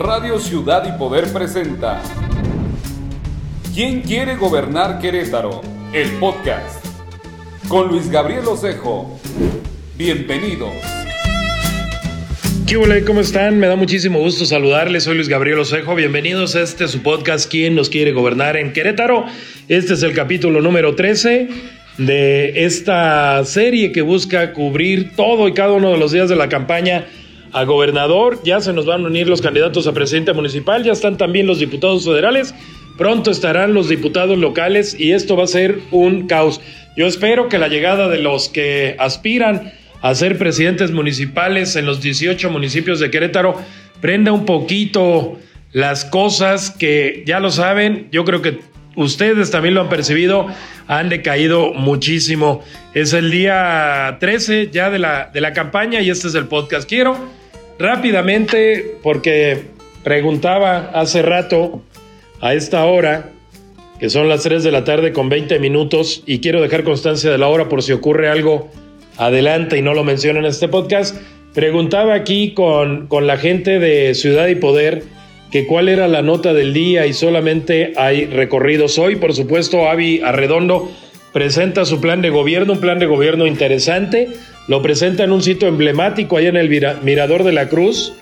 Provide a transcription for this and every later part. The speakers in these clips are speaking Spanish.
Radio Ciudad y Poder presenta ¿Quién quiere gobernar Querétaro? El podcast con Luis Gabriel Osejo. Bienvenidos. ¿Qué hola? ¿Cómo están? Me da muchísimo gusto saludarles. Soy Luis Gabriel Osejo. Bienvenidos a este su podcast ¿Quién nos quiere gobernar en Querétaro? Este es el capítulo número 13 de esta serie que busca cubrir todo y cada uno de los días de la campaña a gobernador. Ya se nos van a unir los candidatos a presidente municipal, ya están también los diputados federales. Pronto estarán los diputados locales y esto va a ser un caos. Yo espero que la llegada de los que aspiran a ser presidentes municipales en los 18 municipios de Querétaro prenda un poquito las cosas que ya lo saben. Yo creo que ustedes también lo han percibido, han decaído muchísimo. Es el día 13 ya de la, de la campaña y este es el podcast. Quiero rápidamente, porque preguntaba hace rato a esta hora, que son las 3 de la tarde con 20 minutos, y quiero dejar constancia de la hora por si ocurre algo adelante y no lo menciono en este podcast. Preguntaba aquí con, con la gente de Ciudad y Poder que cuál era la nota del día y solamente hay recorridos hoy. Por supuesto, Avi Arredondo presenta su plan de gobierno, un plan de gobierno interesante. Lo presenta en un sitio emblemático ahí en el Mirador de la Cruz,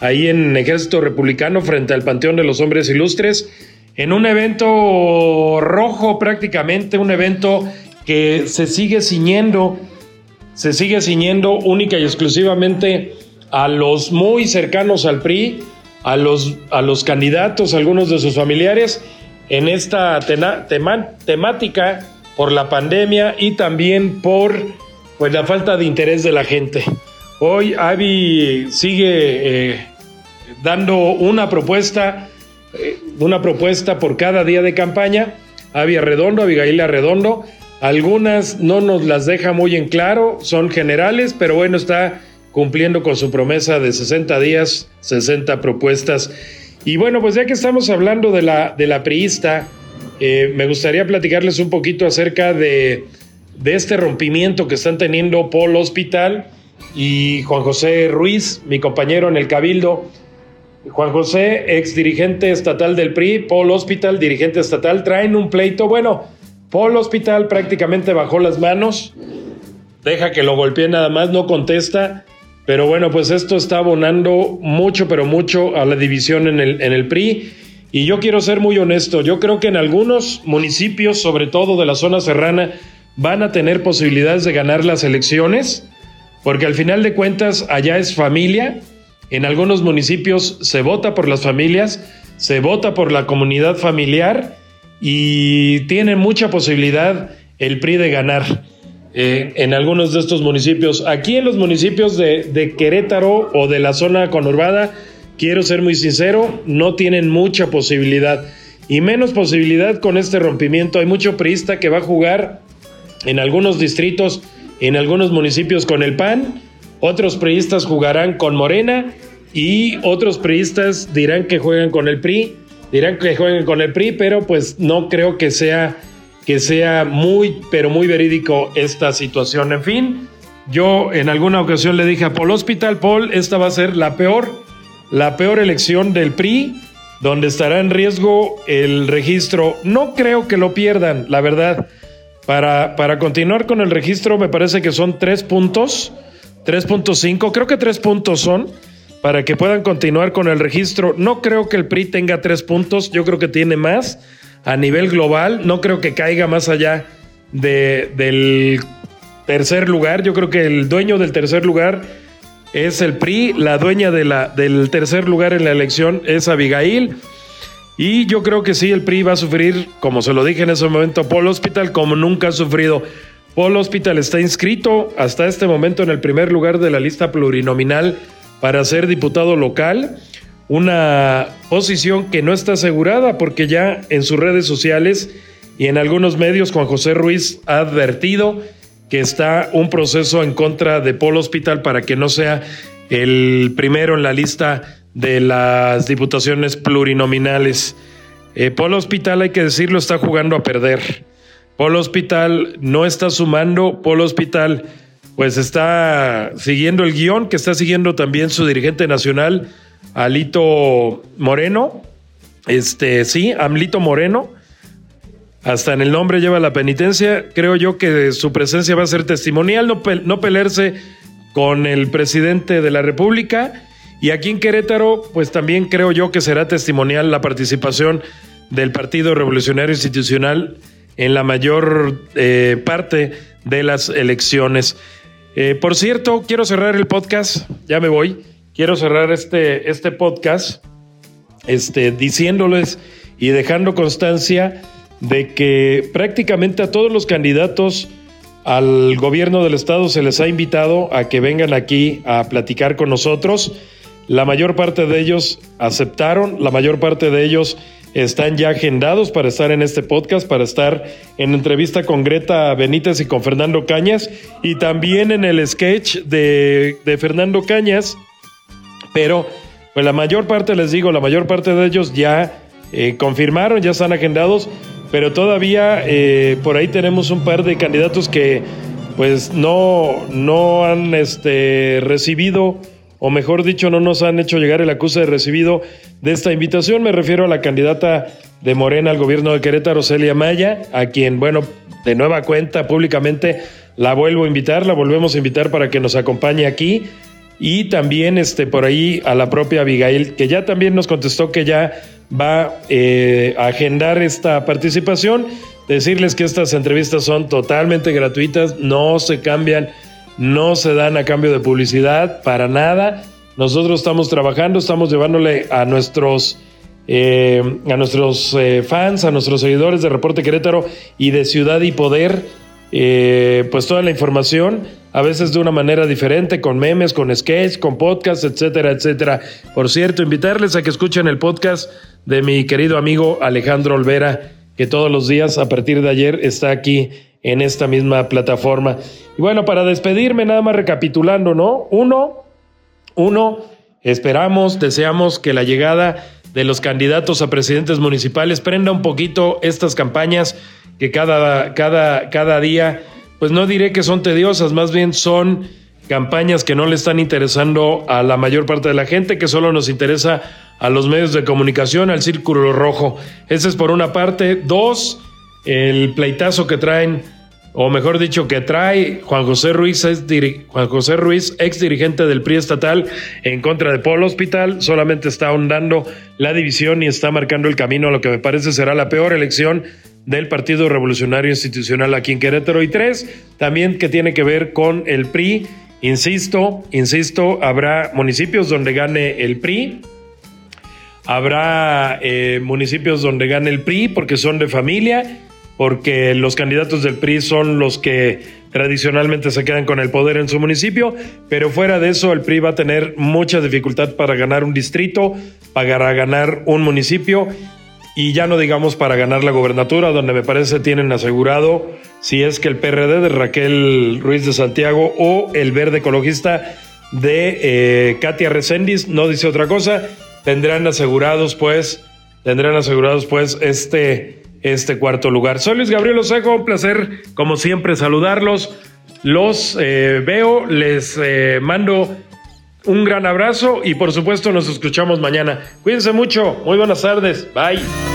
ahí en Ejército Republicano, frente al Panteón de los Hombres Ilustres, en un evento rojo prácticamente, un evento que se sigue ciñendo, se sigue ciñendo única y exclusivamente a los muy cercanos al PRI, a los, a los candidatos, algunos de sus familiares, en esta temática por la pandemia y también por pues, la falta de interés de la gente. Hoy Avi sigue eh, dando una propuesta, eh, una propuesta por cada día de campaña. Avi Arredondo, Abigail Arredondo. Algunas no nos las deja muy en claro, son generales, pero bueno, está cumpliendo con su promesa de 60 días, 60 propuestas. Y bueno, pues ya que estamos hablando de la, de la priista, eh, me gustaría platicarles un poquito acerca de, de este rompimiento que están teniendo Paul Hospital y Juan José Ruiz, mi compañero en el Cabildo. Juan José, ex dirigente estatal del PRI, Paul Hospital, dirigente estatal, traen un pleito. Bueno, Paul Hospital prácticamente bajó las manos, deja que lo golpee nada más, no contesta. Pero bueno, pues esto está abonando mucho, pero mucho a la división en el, en el PRI. Y yo quiero ser muy honesto, yo creo que en algunos municipios, sobre todo de la zona serrana, van a tener posibilidades de ganar las elecciones, porque al final de cuentas allá es familia, en algunos municipios se vota por las familias, se vota por la comunidad familiar y tiene mucha posibilidad el PRI de ganar. Eh, en algunos de estos municipios. Aquí en los municipios de, Querétaro o de la zona conurbada, quiero ser muy sincero, no tienen mucha posibilidad. Y menos posibilidad con este rompimiento. Hay mucho priista que va a jugar en algunos distritos, en algunos municipios con el PAN, otros priistas jugarán con Morena y otros priistas dirán que juegan con el PRI, dirán que juegan con el PRI, pero pues no creo que sea que sea muy, pero muy verídico esta situación. En fin, yo en alguna ocasión le dije a Paul Hospital, Paul, esta va a ser la peor, la peor elección del PRI, donde estará en riesgo el registro. No creo que lo pierdan, la verdad. Para, para continuar con el registro, me parece que son tres puntos, 3.5, creo que tres puntos son para que puedan continuar con el registro. No creo que el PRI tenga tres puntos, yo creo que tiene más a nivel global. No creo que caiga más allá de, del tercer lugar. Yo creo que el dueño del tercer lugar es el PRI, la dueña de la, del tercer lugar en la elección es Abigail. Y yo creo que sí, el PRI va a sufrir, como se lo dije en ese momento, Paul Hospital, como nunca ha sufrido. Paul Hospital está inscrito hasta este momento en el primer lugar de la lista plurinominal para ser diputado local una posición que no está asegurada porque ya en sus redes sociales y en algunos medios Juan José Ruiz ha advertido que está un proceso en contra de Polo Hospital para que no sea el primero en la lista de las diputaciones plurinominales. Eh, Hospital, hay que decirlo, está jugando a perder. Polo Hospital no está sumando, Polo Hospital pues está siguiendo el guion que está siguiendo también su dirigente nacional, Alito Moreno, este, sí, Amlito Moreno, hasta en el nombre lleva la penitencia. Creo yo que su presencia va a ser testimonial, no pelearse con el presidente de la República. Y aquí en Querétaro, pues también creo yo que será testimonial la participación del Partido Revolucionario Institucional en la mayor eh, parte de las elecciones. Eh, por cierto, quiero cerrar el podcast, ya me voy, quiero cerrar este, este podcast este, diciéndoles y dejando constancia de que prácticamente a todos los candidatos al gobierno del estado se les ha invitado a que vengan aquí a platicar con nosotros. La mayor parte de ellos aceptaron, la mayor parte de ellos están ya agendados para estar en este podcast, para estar en entrevista con Greta Benítez y con Fernando Cañas y también en el sketch de, Fernando Cañas. Pero pues la mayor parte, les digo, la mayor parte de ellos ya eh, confirmaron, ya están agendados pero todavía eh, por ahí tenemos un par de candidatos que pues no, no han este, recibido, o mejor dicho, no nos han hecho llegar el acuse de recibido de esta invitación. Me refiero a la candidata de Morena al gobierno de Querétaro, Celia Maya, a quien, bueno, de nueva cuenta públicamente la vuelvo a invitar, la volvemos a invitar para que nos acompañe aquí. Y también este, por ahí a la propia Abigail, que ya también nos contestó que ya va eh, a agendar esta participación. Decirles que estas entrevistas son totalmente gratuitas, no se cambian, no se dan a cambio de publicidad para nada. Nosotros estamos trabajando, estamos llevándole a nuestros, eh, a nuestros eh, fans, a nuestros seguidores de Reporte Querétaro y de Ciudad y Poder, pues toda la información, a veces de una manera diferente, con memes, con sketch, con podcast, etcétera, etcétera. Por cierto, invitarles a que escuchen el podcast de mi querido amigo Alejandro Olvera, que todos los días a partir de ayer está aquí en esta misma plataforma. Y bueno, para despedirme, nada más recapitulando, ¿no? Uno, uno, esperamos, deseamos que la llegada de los candidatos a presidentes municipales prenda un poquito estas campañas que cada, cada, cada día, pues no diré que son tediosas, más bien son campañas que no le están interesando a la mayor parte de la gente, que solo nos interesa a los medios de comunicación, al círculo rojo. Ese es por una parte. Dos, el pleitazo que traen, o mejor dicho, que trae Juan José Ruiz, es Juan José Ruiz, ex dirigente del PRI estatal, en contra de Polo Hospital, solamente está ahondando la división y está marcando el camino a lo que me parece será la peor elección del Partido Revolucionario Institucional aquí en Querétaro. Y tres, también que tiene que ver con el PRI Insisto, insisto, habrá municipios donde gane el PRI, habrá eh, municipios donde gane el PRI porque son de familia, porque los candidatos del PRI son los que tradicionalmente se quedan con el poder en su municipio, pero fuera de eso el PRI va a tener mucha dificultad para ganar un distrito, para ganar un municipio y ya no digamos para ganar la gobernatura, donde me parece tienen asegurado si es que el PRD de Raquel Ruiz de Santiago o el verde ecologista de eh, Katia Recendis, no dice otra cosa, tendrán asegurados pues, tendrán asegurados pues este, este cuarto lugar. Soy Luis Gabriel Osejo, un placer como siempre saludarlos. Los eh, veo, les eh, mando un gran abrazo y por supuesto nos escuchamos mañana. Cuídense mucho, muy buenas tardes, bye.